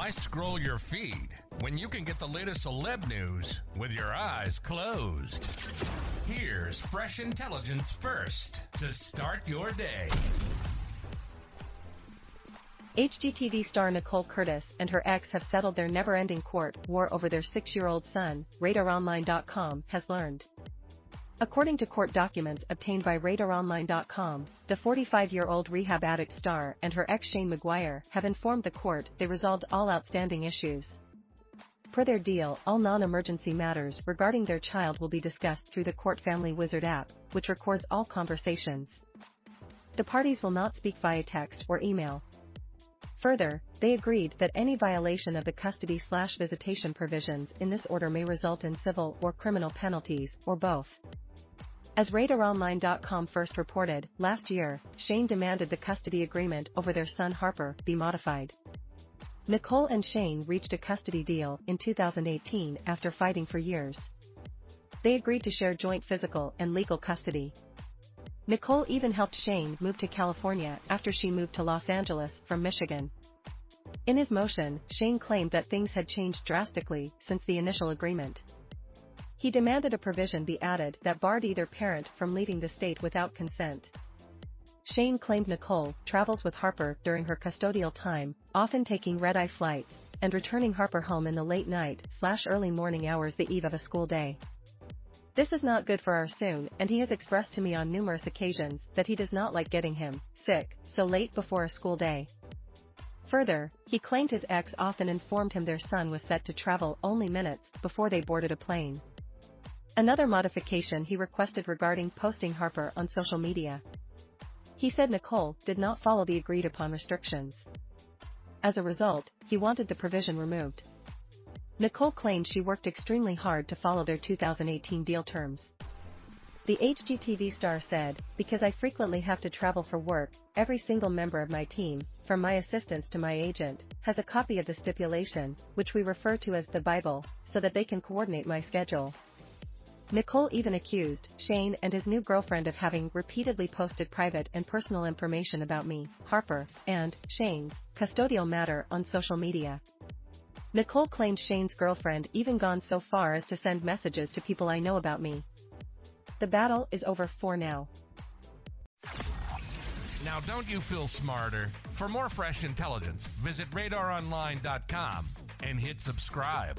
Why scroll your feed when you can get the latest celeb news with your eyes closed? Here's fresh intelligence first to start your day. HGTV star Nicole Curtis and her ex have settled their never-ending court war over their six-year-old son, RadarOnline.com has learned. According to court documents obtained by RadarOnline.com, the 45-year-old rehab addict star and her ex Shane Maguire have informed the court they resolved all outstanding issues. Per their deal, all non-emergency matters regarding their child will be discussed through the OurFamilyWizard app, which records all conversations. The parties will not speak via text or email. Further, they agreed that any violation of the custody slash visitation provisions in this order may result in civil or criminal penalties, or both. As RadarOnline.com first reported, last year, Shane demanded the custody agreement over their son Harper be modified. Nicole and Shane reached a custody deal in 2018 after fighting for years. They agreed to share joint physical and legal custody. Nicole even helped Shane move to California after she moved to Los Angeles from Michigan. In his motion, Shane claimed that things had changed drastically since the initial agreement. He demanded a provision be added that barred either parent from leaving the state without consent. Shane claimed Nicole travels with Harper during her custodial time, often taking red-eye flights, and returning Harper home in the late night slash early morning hours the eve of a school day. This is not good for our soon, and he has expressed to me on numerous occasions that he does not like getting him sick so late before a school day. Further, he claimed his ex often informed him their son was set to travel only minutes before they boarded a plane. Another modification he requested regarding posting Harper on social media. He said Nicole did not follow the agreed upon restrictions. As a result, he wanted the provision removed. Nicole claimed she worked extremely hard to follow their 2018 deal terms. The HGTV star said, Because I frequently have to travel for work, every single member of my team, from my assistants to my agent, has a copy of the stipulation, which we refer to as the Bible, so that they can coordinate my schedule. Nicole even accused Shane and his new girlfriend of having repeatedly posted private and personal information about me, Harper, and Shane's custodial matter on social media. Nicole claimed Shane's girlfriend even gone so far as to send messages to people I know about me. The battle is over for now. Now, don't you feel smarter? For more fresh intelligence, visit radaronline.com and hit subscribe.